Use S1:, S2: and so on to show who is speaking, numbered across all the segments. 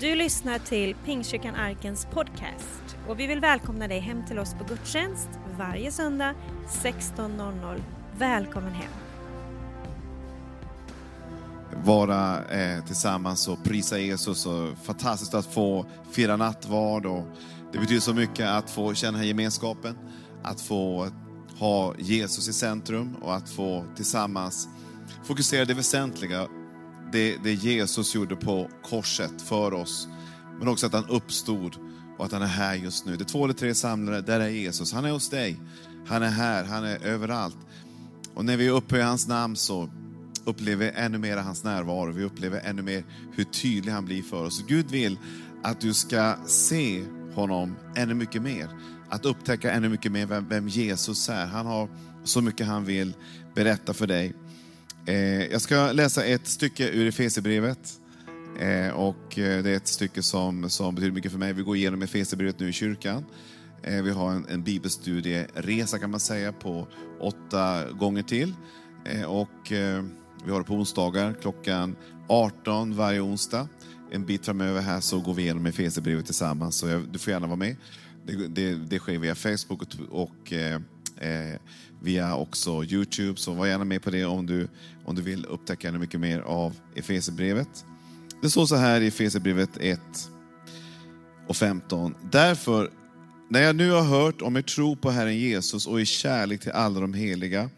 S1: Du lyssnar till Pingstkyrkan Arkens podcast och vi vill välkomna dig hem till oss på gudstjänst varje söndag 16.00. Välkommen hem!
S2: Vara eh, tillsammans och prisa Jesus och fantastiskt att få fira nattvard och det betyder så mycket att få känna gemenskapen, att få ha Jesus i centrum och att få tillsammans fokusera det väsentliga det, det Jesus gjorde på korset för oss. Men också att han uppstod och att han är här just nu. Det är två eller tre samlade, där är Jesus. Han är hos dig. Han är här, han är överallt. Och när vi upphöjer hans namn så upplever vi ännu mer hans närvaro. Vi upplever ännu mer hur tydlig han blir för oss. Gud vill att du ska se honom ännu mycket mer. Att upptäcka ännu mycket mer vem, vem Jesus är. Han har så mycket han vill berätta för dig. Eh, jag ska läsa ett stycke ur Efesierbrevet. Eh, och eh, det är ett stycke som, som betyder mycket för mig. Vi går igenom Efesierbrevet nu i kyrkan. Eh, vi har en, en bibelstudieresa kan man säga på åtta gånger till. Eh, och vi har det på onsdagar klockan 18 varje onsdag. En bit framöver här så går vi igenom Efesierbrevet tillsammans. Så jag, du får gärna vara med. Det, det, det sker via Facebook och, och eh, via också Youtube. Så var gärna med på det om du, om du vill upptäcka ännu mycket mer av Efesierbrevet. Det står så här i Efesierbrevet 1 och 15. Därför, när jag nu har hört om er tro på Herren Jesus och er kärlek till alla de heliga,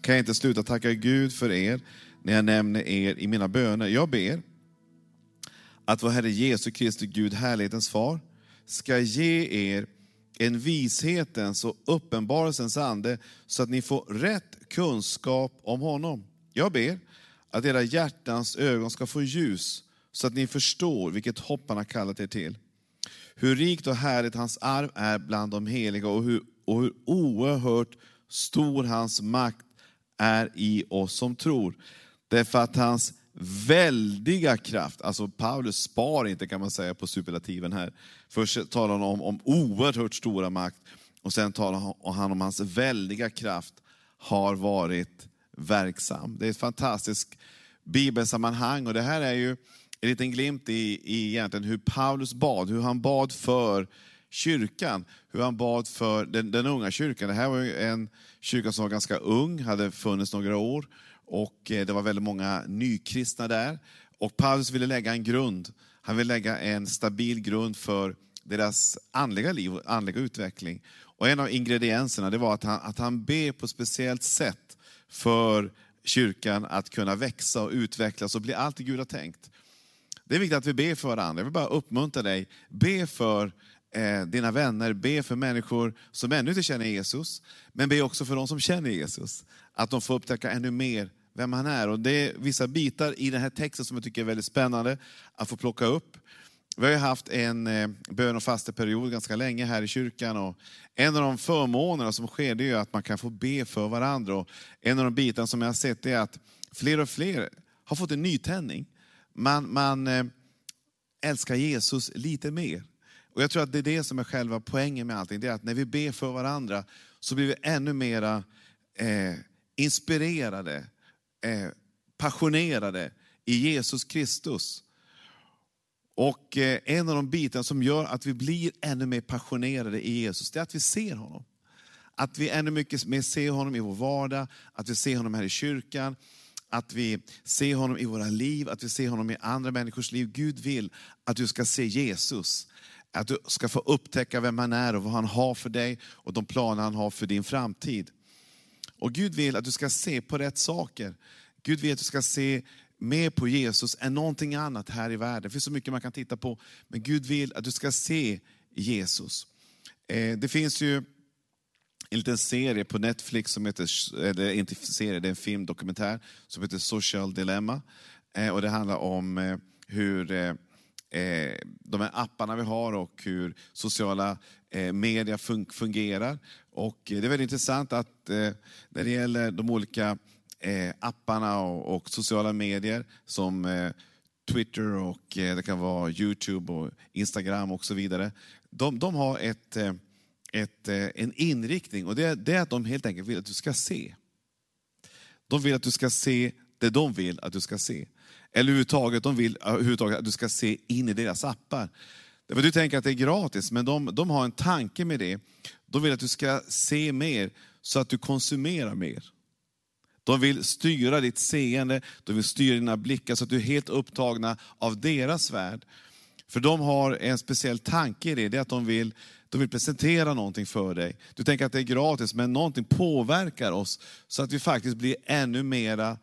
S2: kan jag inte sluta tacka Gud för er när jag nämner er i mina böner. Jag ber att vår Herre Jesu Kristi Gud, härlighetens far, ska ge er en vishetens och uppenbarelsens ande så att ni får rätt kunskap om honom. Jag ber att era hjärtans ögon ska få ljus så att ni förstår vilket hopp han har kallat er till. Hur rikt och härligt hans arv är bland de heliga och hur, och hur oerhört stor hans makt är i oss som tror. Därför att hans väldiga kraft. Alltså Paulus spar inte kan man säga på superlativen här. Först talar han om, om oerhört stora makt och sen talar han om hans väldiga kraft har varit verksam. Det är ett fantastiskt bibelsammanhang och det här är ju en liten glimt i, i egentligen hur Paulus bad, hur han bad för kyrkan, hur han bad för den, den unga kyrkan. Det här var ju en kyrka som var ganska ung, hade funnits några år och eh, det var väldigt många nykristna där. Och Paulus ville lägga en grund. Han ville lägga en stabil grund för deras andliga liv och andliga utveckling. Och en av ingredienserna det var att han, att han ber på ett speciellt sätt för kyrkan att kunna växa och utvecklas och bli allt Gud har tänkt. Det är viktigt att vi ber för varandra. Jag vill bara uppmuntra dig. Be för eh, dina vänner, be för människor som ännu inte känner Jesus. Men be också för de som känner Jesus. Att de får upptäcka ännu mer vem han är. Och det är vissa bitar i den här texten som jag tycker är väldigt spännande att få plocka upp. Vi har ju haft en eh, bön och fasteperiod ganska länge här i kyrkan. Och en av de förmånerna som sker det är att man kan få be för varandra. Och en av de bitarna som jag har sett är att fler och fler har fått en nytändning. Man, man eh, älskar Jesus lite mer. Och Jag tror att det är det som är själva poängen med allting. Det är att när vi ber för varandra så blir vi ännu mera eh, inspirerade, eh, passionerade i Jesus Kristus. Och eh, en av de bitar som gör att vi blir ännu mer passionerade i Jesus, det är att vi ser honom. Att vi ännu mycket mer ser honom i vår vardag, att vi ser honom här i kyrkan, att vi ser honom i våra liv, att vi ser honom i andra människors liv. Gud vill att du ska se Jesus. Att du ska få upptäcka vem han är och vad han har för dig och de planer han har för din framtid. Och Gud vill att du ska se på rätt saker. Gud vill att du ska se mer på Jesus än någonting annat här i världen. Det finns så mycket man kan titta på, men Gud vill att du ska se Jesus. Eh, det finns ju en liten serie på Netflix som heter, eh, eller inte serie, det är en filmdokumentär som heter Social Dilemma. Eh, och det handlar om hur de här apparna vi har och hur sociala media fungerar. Och eh, det är väldigt intressant att eh, när det gäller de olika eh, apparna och, och, sociala medier som eh, Twitter och eh, det kan vara Youtube och Instagram och så vidare. De, de har ett, eh, ett, eh, en inriktning och det, det är att de helt enkelt vill att du ska se. De vill att du ska se det de vill att du ska se. Eller överhuvudtaget, de vill eh, överhuvudtaget att du ska se in i deras appar. Därför du tänker att det är gratis, men de, de har en tanke med det. De vill att du ska se mer, så att du konsumerar mer. De vill styra ditt seende, de vill styra dina blickar så att du är helt upptagna av deras värld. För de har en speciell tanke i det, det är att de vill, de vill presentera någonting för dig. Du tänker att det är gratis, men någonting påverkar oss så att vi faktiskt blir ännu mera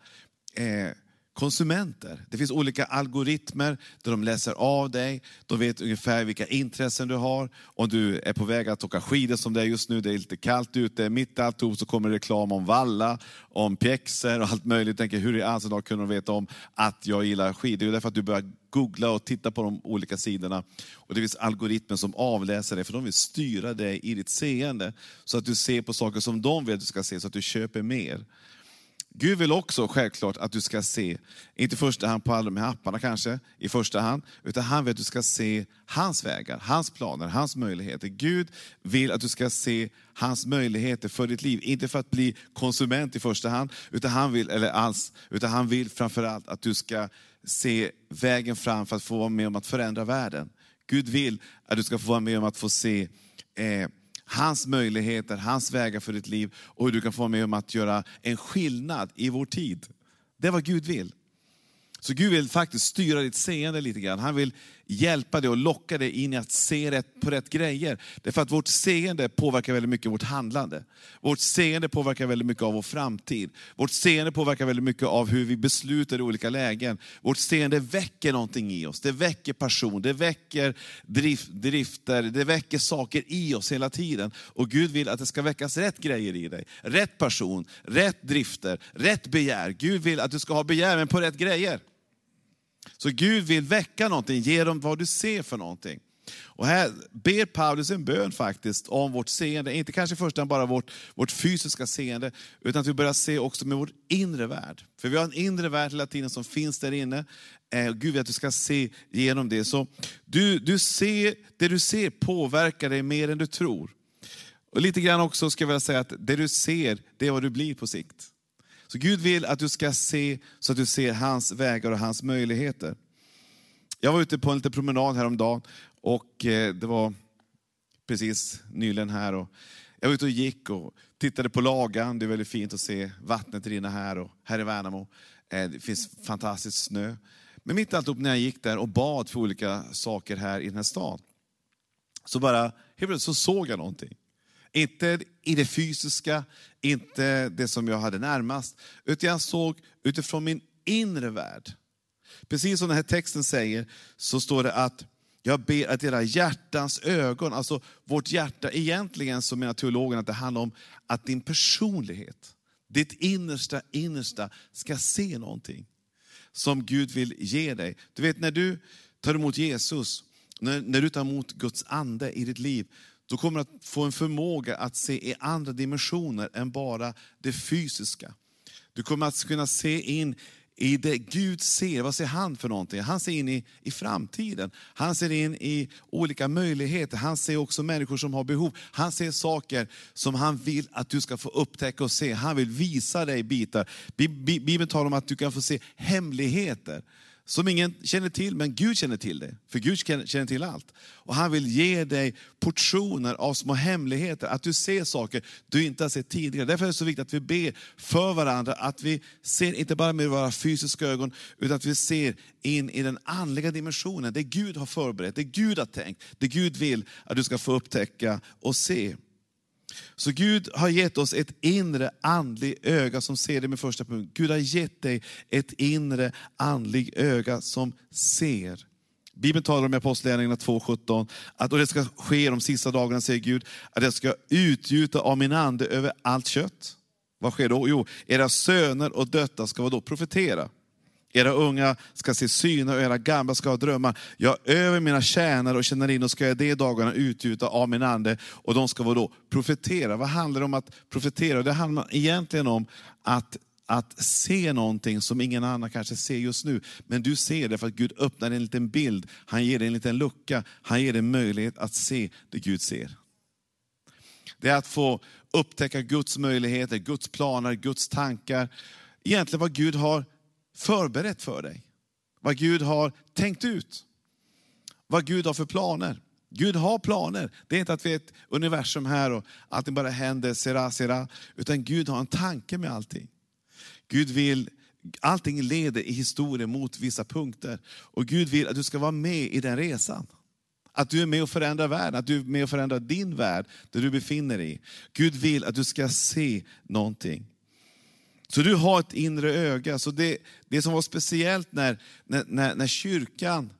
S2: eh, konsumenter. Det finns olika algoritmer där de läser av dig, de vet ungefär vilka intressen du har. Om du är på väg att åka skidor som det är just nu, det är lite kallt ute, mitt i alltihop så kommer reklam om valla, om pjäxor och allt möjligt. Tänker, hur i all sin kunde de veta om att jag gillar skidor? Det är därför att du börjar googla och titta på de olika sidorna. Och det finns algoritmer som avläser det, för de vill styra dig i ditt seende. Så att du ser på saker som de vill att du ska se, så att du köper mer. Gud vill också självklart att du ska se, inte i första hand på alla de här apparna kanske, i första hand, utan han vill att du ska se hans vägar, hans planer, hans möjligheter. Gud vill att du ska se hans möjligheter för ditt liv, inte för att bli konsument i första hand, utan han vill, eller alls, utan han vill framförallt att du ska se vägen fram för att få vara med om att förändra världen. Gud vill att du ska få vara med om att få se eh, hans möjligheter, hans vägar för ditt liv och hur du kan få vara med om att göra en skillnad i vår tid. Det är vad Gud vill. Så Gud vill faktiskt styra ditt seende lite grann. Han vill hjälpa dig och locka dig in i att se rätt på rätt grejer. Därför att vårt seende påverkar väldigt mycket vårt handlande. Vårt seende påverkar väldigt mycket av vår framtid. Vårt seende påverkar väldigt mycket av hur vi beslutar i olika lägen. Vårt seende väcker någonting i oss. Det väcker passion, det väcker drift, drifter, det väcker saker i oss hela tiden. Och Gud vill att det ska väckas rätt grejer i dig. Rätt passion, rätt drifter, rätt begär. Gud vill att du ska ha begär, men på rätt grejer. Så Gud vill väcka någonting, ge dem vad du ser för någonting. Och här ber Paulus en bön faktiskt om vårt seende, inte kanske i första hand bara vårt, vårt fysiska seende, utan att vi börjar se också med vår inre värld. För vi har en inre värld hela tiden som finns där inne. Eh, Gud vill att du ska se genom det. Så du, du ser, det du ser påverkar dig mer än du tror. Och lite grann också ska jag vilja säga att det du ser, det är vad du blir på sikt. Så Gud vill att du ska se så att du ser hans vägar och hans möjligheter. Jag var ute på en liten promenad häromdagen och eh, det var precis nyligen här. Och jag var ute och gick och tittade på Lagan. Det är väldigt fint att se vattnet rinna här och här i Värnamo. Eh, det finns fantastisk snö. Men mitt i alltihop när jag gick där och bad för olika saker här i den här stan, så bara helt plötsligt så såg jag någonting. Inte i det fysiska, inte det som jag hade närmast, utan jag såg utifrån min inre värld. Precis som den här texten säger, så står det att jag ber att era hjärtans ögon, alltså vårt hjärta, egentligen så menar teologen att det handlar om att din personlighet, ditt innersta innersta ska se någonting som Gud vill ge dig. Du vet när du tar emot Jesus, när, när du tar emot Guds ande i ditt liv, du kommer att få en förmåga att se i andra dimensioner än bara det fysiska. Du kommer att kunna se in i det Gud ser. Vad ser han för någonting? Han ser in i, i framtiden. Han ser in i olika möjligheter. Han ser också människor som har behov. Han ser saker som han vill att du ska få upptäcka och se. Han vill visa dig bitar. Bibeln talar om att du kan få se hemligheter som ingen känner till, men Gud känner till det. För Gud känner till allt. Och han vill ge dig portioner av små hemligheter, att du ser saker du inte har sett tidigare. Därför är det så viktigt att vi ber för varandra, att vi ser inte bara med våra fysiska ögon, utan att vi ser in i den andliga dimensionen, det Gud har förberett, det Gud har tänkt, det Gud vill att du ska få upptäcka och se. Så Gud har gett oss ett inre andligt öga som ser det med första punkt. Gud har gett dig ett inre andligt öga som ser. Bibeln talar om i Apostlagärningarna 2.17, att och det ska ske de sista dagarna, säger Gud, att jag ska utgjuta av min ande över allt kött. Vad sker då? Jo, era söner och döttrar ska då profetera. Era unga ska se syner och era gamla ska ha drömmar. Jag över mina tjänare och känner in och ska jag de dagarna utgjuta av min ande och de ska då profetera. Vad handlar det om att profetera? Det handlar egentligen om att att se någonting som ingen annan kanske ser just nu. Men du ser det för att Gud öppnar en liten bild, han ger dig en liten lucka, han ger dig möjlighet att se det Gud ser. Det är att få upptäcka Guds möjligheter, Guds planer, Guds tankar. Egentligen vad Gud har förberett för dig. vad Gud har tänkt ut. Vad Gud har för planer. Gud har planer. Det är inte att vi är ett universum här och allting bara händer, sera, sera. Utan Gud har en tanke med allting. Gud vill, allting leder i historien mot vissa punkter. Och Gud vill att du ska vara med i den resan. Att du är med och förändrar världen, att du är med och förändrar din värld, där du befinner dig. Gud vill att du ska se någonting. Så du har ett inre öga. Så det, det som var speciellt när, när, när kyrkan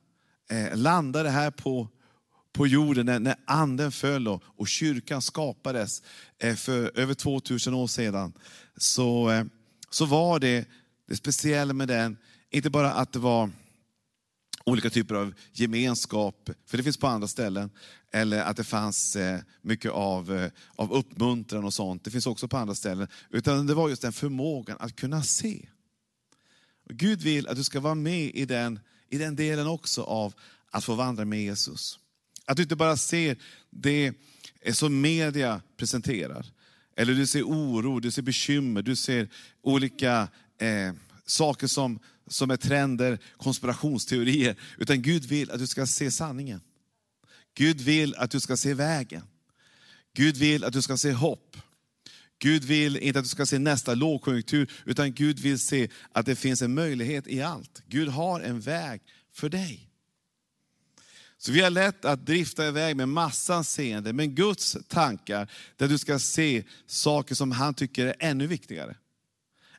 S2: eh, landade här på, på jorden, när, när anden föll och, och kyrkan skapades eh, för över 2000 år sedan, så, eh, så var det, det speciella med den, inte bara att det var olika typer av gemenskap, för det finns på andra ställen. Eller att det fanns eh, mycket av, eh, av uppmuntran och sånt. Det finns också på andra ställen. Utan det var just den förmågan att kunna se. Gud vill att du ska vara med i den, i den delen också av att få vandra med Jesus. Att du inte bara ser det som media presenterar. Eller du ser oro, du ser bekymmer, du ser olika eh, saker som, som är trender, konspirationsteorier. Utan Gud vill att du ska se sanningen. Gud vill att du ska se vägen. Gud vill att du ska se hopp. Gud vill inte att du ska se nästa lågkonjunktur, utan Gud vill se att det finns en möjlighet i allt. Gud har en väg för dig. Så vi har lätt att drifta iväg med massa seende, men Guds tankar, där du ska se saker som han tycker är ännu viktigare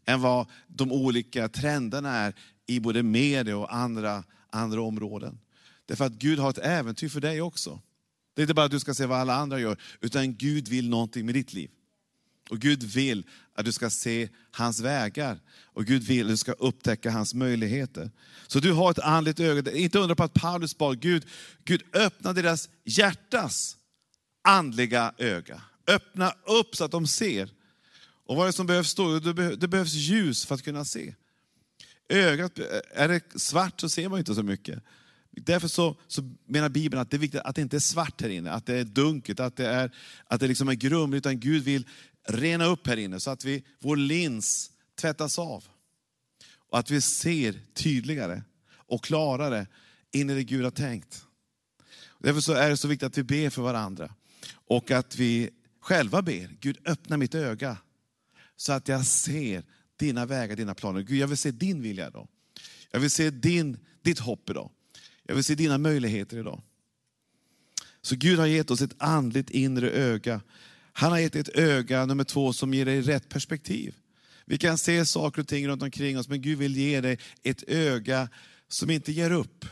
S2: än vad de olika trenderna är i både media och andra, andra områden. Därför att Gud har ett äventyr för dig också. Det är inte bara att du ska se vad alla andra gör, utan Gud vill någonting med ditt liv. Och Gud vill att du ska se hans vägar. Och Gud vill att du ska upptäcka hans möjligheter. Så du har ett andligt öga. Inte undra på att Paulus bad Gud, Gud öppna deras hjärtas andliga öga. Öppna upp så att de ser. Och vad är det som behövs då? Det behövs ljus för att kunna se. Ögat, är det svart så ser man inte så mycket. Därför så, så menar Bibeln att det är viktigt att det inte är svart här inne, att det är dunkelt, att det, är, att det liksom är grumligt, utan Gud vill rena upp här inne så att vi, vår lins tvättas av. Och att vi ser tydligare och klarare in i det Gud har tänkt. Därför så är det så viktigt att vi ber för varandra. Och att vi själva ber, Gud öppna mitt öga så att jag ser dina vägar, dina planer. Gud, jag vill se din vilja idag. Jag vill se din, ditt hopp idag. Jag vill se dina möjligheter idag. Så Gud har gett oss ett andligt inre öga. Han har gett ett öga, nummer två, som ger dig rätt perspektiv. Vi kan se saker och ting runt omkring oss, men Gud vill ge dig ett öga som inte ger upp.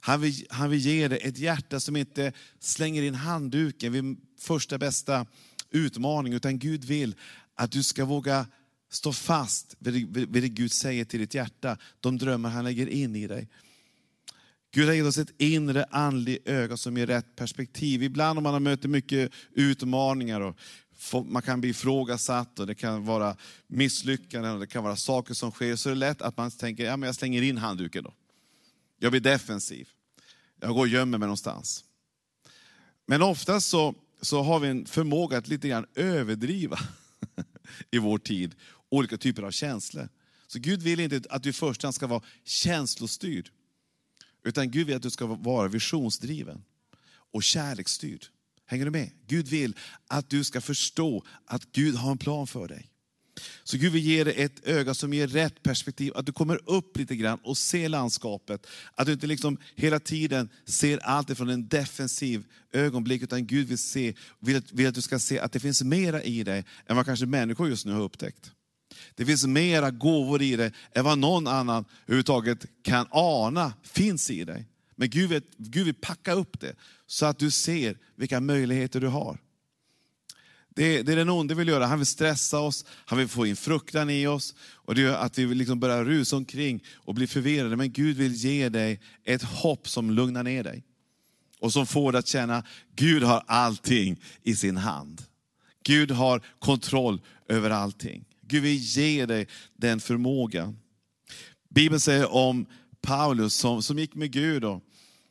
S2: Han vill, han vill ge dig ett hjärta som inte slänger in handduken vid första bästa utmaning, utan Gud vill att du ska våga stå fast vid det, vid det Gud säger till ditt hjärta, de drömmar han lägger in i dig. Gud har gett oss ett inre andligt öga som ger rätt perspektiv. Ibland om man möter mycket utmaningar och man kan bli ifrågasatt och det kan vara misslyckanden och det kan vara saker som sker, så är det lätt att man tänker, ja men jag slänger in handduken då. Jag blir defensiv. Jag går och gömmer mig någonstans. Men oftast så, så har vi en förmåga att lite grann överdriva i vår tid olika typer av känslor. Så Gud vill inte att du i första hand ska vara känslostyrd. Utan Gud vill att du ska vara visionsdriven och kärleksstyrd. Hänger du med? Gud vill att du ska förstå att Gud har en plan för dig. Så Gud vill ge dig ett öga som ger rätt perspektiv, att du kommer upp lite grann och ser landskapet. Att du inte liksom hela tiden ser allt från en defensiv ögonblick, utan Gud vill, se, vill, att, vill att du ska se att det finns mera i dig än vad kanske människor just nu har upptäckt. Det finns mera gåvor i dig än vad någon annan överhuvudtaget kan ana finns i dig. Men Gud vill, Gud vill packa upp det så att du ser vilka möjligheter du har. Det, det är den onde vill göra. Han vill stressa oss, han vill få in fruktan i oss. Och det gör att vi liksom börjar rusa omkring och bli förvirrade. Men Gud vill ge dig ett hopp som lugnar ner dig. Och som får dig att känna, att Gud har allting i sin hand. Gud har kontroll över allting. Gud vill ge dig den förmågan. Bibeln säger om Paulus som, som gick med Gud. Och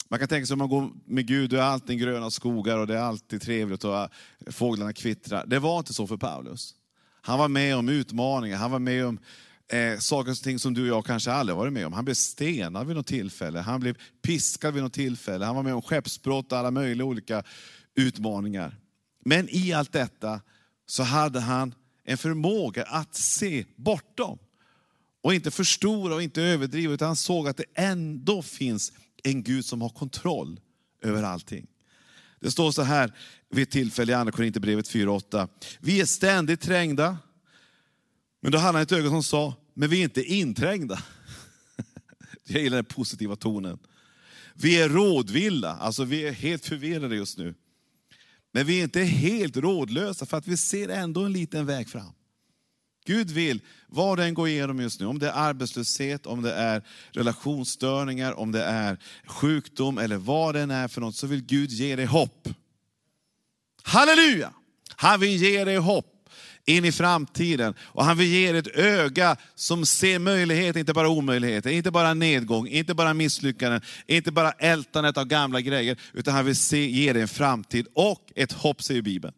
S2: man kan tänka sig om man går med Gud, då är alltid gröna skogar och det är alltid trevligt och eh, fåglarna kvittrar. Det var inte så för Paulus. Han var med om utmaningar, han var med om eh, saker och ting som du och jag kanske aldrig varit med om. Han blev stenad vid något tillfälle, han blev piskad vid något tillfälle, han var med om skeppsbrott och alla möjliga olika utmaningar. Men i allt detta så hade han en förmåga att se bortom. Och inte förstora och inte överdriva, utan han såg att det ändå finns en Gud som har kontroll över allting. Det står så här vid ett tillfälle i Andra Korinthierbrevet 4.8. Vi är ständigt trängda, men då hade han ett öga som sa, men vi är inte inträngda. Jag gillar den positiva tonen. Vi är rådvilla, alltså vi är helt förvirrade just nu. Men vi är inte helt rådlösa för att vi ser ändå en liten väg fram. Gud vill, vad den går igenom just nu, om det är arbetslöshet, om det är relationsstörningar, om det är sjukdom eller vad den är för något, så vill Gud ge dig hopp. Halleluja! Han vill ge dig hopp in i framtiden. Och han vill ge dig ett öga som ser möjligheter, inte bara omöjligheter, inte bara nedgång, inte bara misslyckanden, inte bara ältandet av gamla grejer, utan han vill se, ge dig en framtid och ett hopp, säger Bibeln.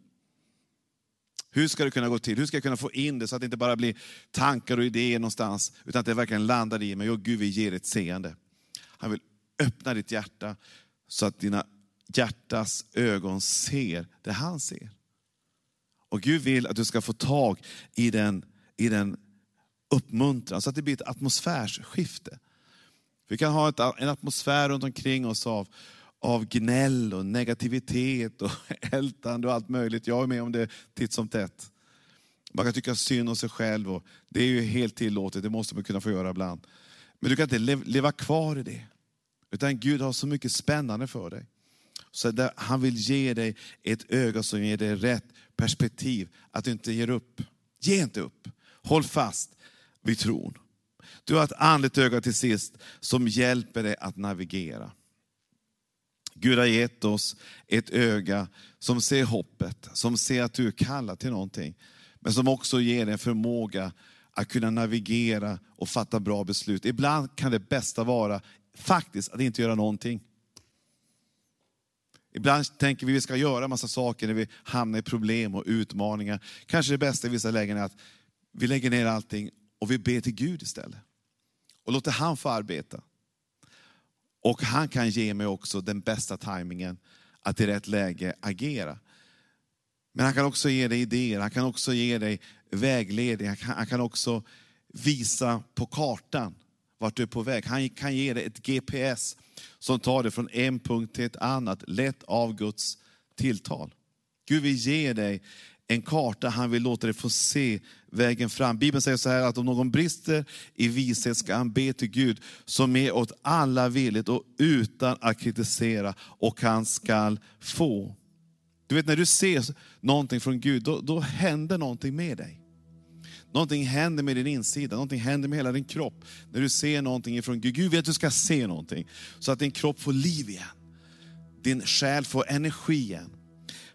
S2: Hur ska det kunna gå till? Hur ska jag kunna få in det så att det inte bara blir tankar och idéer någonstans, utan att det verkligen landar i mig. Och Gud vill ge dig ett seende. Han vill öppna ditt hjärta så att dina hjärtas ögon ser det han ser. Och Gud vill att du ska få tag i den, i den uppmuntran, så att det blir ett atmosfärsskifte. Vi kan ha ett, en atmosfär runt omkring oss av, av gnäll och negativitet och ältande och allt möjligt. Jag är med om det titt som tätt. Man kan tycka synd om sig själv och det är ju helt tillåtet, det måste man kunna få göra ibland. Men du kan inte leva kvar i det. Utan Gud har så mycket spännande för dig. Så där, han vill ge dig ett öga som ger dig rätt perspektiv, att du inte ger upp. Ge inte upp. Håll fast vid tron. Du har ett andligt öga till sist som hjälper dig att navigera. Gud har gett oss ett öga som ser hoppet, som ser att du är kallad till någonting. Men som också ger dig en förmåga att kunna navigera och fatta bra beslut. Ibland kan det bästa vara faktiskt att inte göra någonting. Ibland tänker vi att vi ska göra massa saker när vi hamnar i problem och utmaningar. Kanske det bästa i vissa lägen är att vi lägger ner allting och vi ber till Gud istället. Och låter han få arbeta. Och han kan ge mig också den bästa tajmingen att i rätt läge agera. Men han kan också ge dig idéer, han kan också ge dig vägledning, han kan, han kan också visa på kartan vart du är på väg. Han kan ge dig ett GPS som tar dig från en punkt till ett annat, lätt av Guds tilltal. Gud vill ge dig en karta, han vill låta dig få se vägen fram. Bibeln säger så här att om någon brister i vishet ska han be till Gud som är åt alla villigt och utan att kritisera och han skall få. Du vet när du ser någonting från Gud, då, då händer någonting med dig. Någonting händer med din insida, någonting händer med hela din kropp. När du ser någonting ifrån Gud. Gud vill att du ska se någonting. Så att din kropp får liv igen. Din själ får energi igen.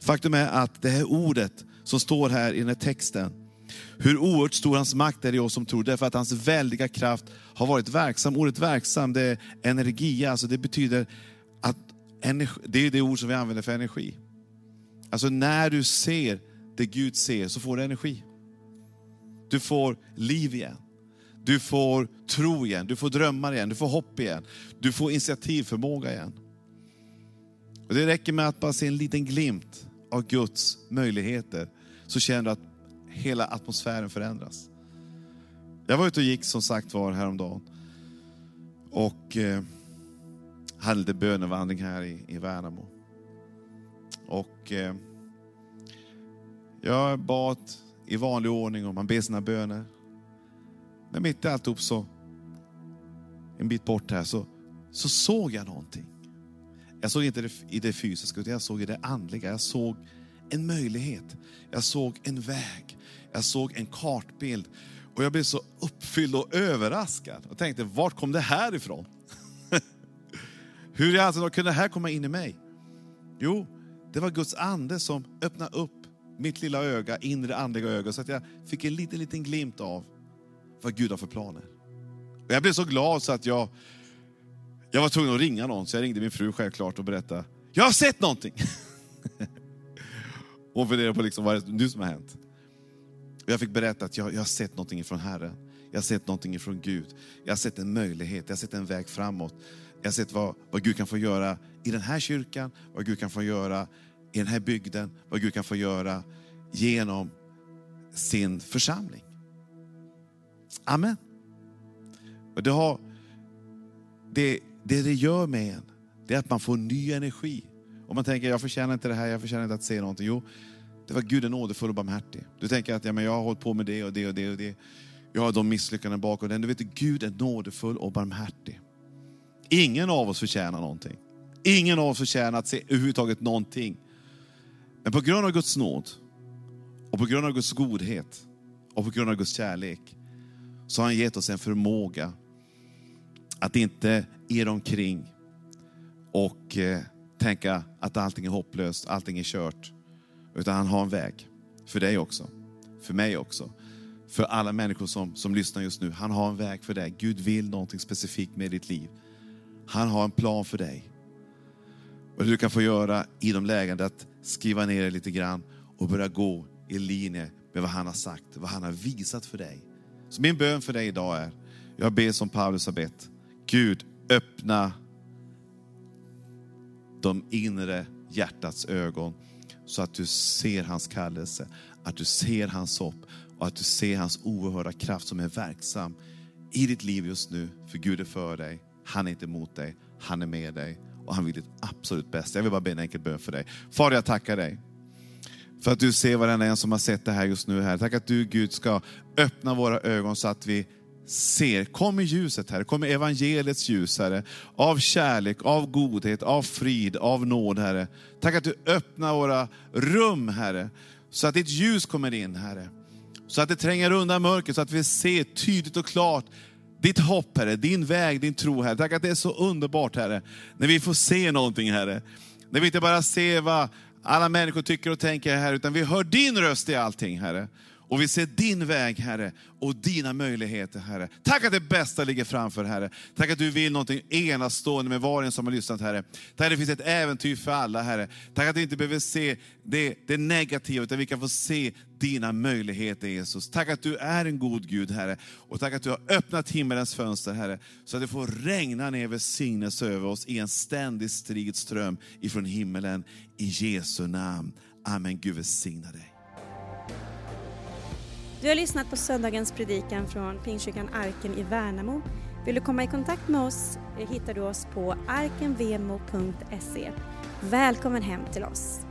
S2: Faktum är att det här ordet som står här i den här texten, hur oerhört stor hans makt är i oss som tror, därför att hans väldiga kraft har varit verksam. Ordet verksam, det är energi, alltså det betyder att energi, det är det ord som vi använder för energi. Alltså när du ser det Gud ser så får du energi. Du får liv igen. Du får tro igen, du får drömmar igen, du får hopp igen. Du får initiativförmåga igen. Och det räcker med att bara se en liten glimt av Guds möjligheter, så känner du att hela atmosfären förändras. Jag var ute och gick som sagt var häromdagen. Och eh, hade lite bönevandring här i, i Värnamo. Och eh, jag bad i vanlig ordning och man ber sina böner. Men mitt i alltihop så, en bit bort här, så, så såg jag någonting. Jag såg inte det i det fysiska, utan jag såg i det andliga. Jag såg en möjlighet. Jag såg en väg. Jag såg en kartbild. Och jag blev så uppfylld och överraskad. Och tänkte, vart kom det här ifrån? Hur i all kunde det här komma in i mig? Jo, det var Guds ande som öppnade upp mitt lilla öga, inre andliga öga, så att jag fick en liten, liten glimt av vad Gud har för planer. Och jag blev så glad så att jag, jag var tvungen att ringa någon, så jag ringde min fru självklart och berättade, jag har sett någonting. Hon funderade på liksom, vad det nu som har hänt? Och jag fick berätta att jag, jag har sett någonting från Herren. Jag har sett någonting ifrån Gud. Jag har sett en möjlighet, jag har sett en väg framåt. Jag har sett vad, vad Gud kan få göra i den här kyrkan, vad Gud kan få göra i den här bygden, vad Gud kan få göra genom sin församling. Amen. Och det, har, det, det det gör med en, det är att man får ny energi. Om man tänker, jag förtjänar inte det här, jag förtjänar inte att se någonting. Jo, det var Gud är nådefull och barmhärtig. Du tänker att ja, men jag har hållit på med det och det och det och det. Jag har de misslyckanden bakom den. Du vet, Gud är nådefull och barmhärtig. Ingen av oss förtjänar någonting. Ingen av oss förtjänar att se överhuvudtaget någonting. Men på grund av Guds nåd, och på grund av Guds godhet, och på grund av Guds kärlek, så har han gett oss en förmåga att inte er omkring och eh, tänka att allting är hopplöst, allting är kört. Utan han har en väg. För dig också. För mig också. För alla människor som, som lyssnar just nu. Han har en väg för dig. Gud vill någonting specifikt med ditt liv. Han har en plan för dig. Vad det du kan få göra i de lägena är att skriva ner det lite grann och börja gå i linje med vad han har sagt, vad han har visat för dig. Så min bön för dig idag är, jag ber som Paulus har bett. Gud, öppna de inre hjärtats ögon så att du ser hans kallelse, att du ser hans hopp och att du ser hans oerhörda kraft som är verksam i ditt liv just nu. För Gud är för dig, han är inte emot dig, han är med dig och han vill ditt absolut bästa. Jag vill bara be en enkel bön för dig. Far, jag tackar dig för att du ser varenda en som har sett det här just nu. här. Tack att du Gud ska öppna våra ögon så att vi ser. Kom i ljuset Herre, kom i evangeliets ljus Herre. Av kärlek, av godhet, av frid, av nåd Herre. Tack att du öppnar våra rum Herre. Så att ditt ljus kommer in Herre. Så att det tränger undan mörkret, så att vi ser tydligt och klart ditt hopp Herre, din väg, din tro Herre. Tack att det är så underbart Herre, när vi får se någonting Herre. När vi inte bara ser vad alla människor tycker och tänker Herre, utan vi hör din röst i allting Herre. Och vi ser din väg, Herre, och dina möjligheter, Herre. Tack att det bästa ligger framför, Herre. Tack att du vill någonting enastående med var och en som har lyssnat, Herre. Tack att det finns ett äventyr för alla, Herre. Tack att vi inte behöver se det, det negativa, utan vi kan få se dina möjligheter, Jesus. Tack att du är en god Gud, Herre. Och tack att du har öppnat himmelens fönster, Herre, så att det får regna ner välsignelse över oss i en ständig strid ström ifrån himmelen. I Jesu namn. Amen. Gud välsigna dig.
S1: Du har lyssnat på söndagens predikan från Pingstkyrkan Arken i Värnamo. Vill du komma i kontakt med oss eh, hittar du oss på arkenvemo.se. Välkommen hem till oss!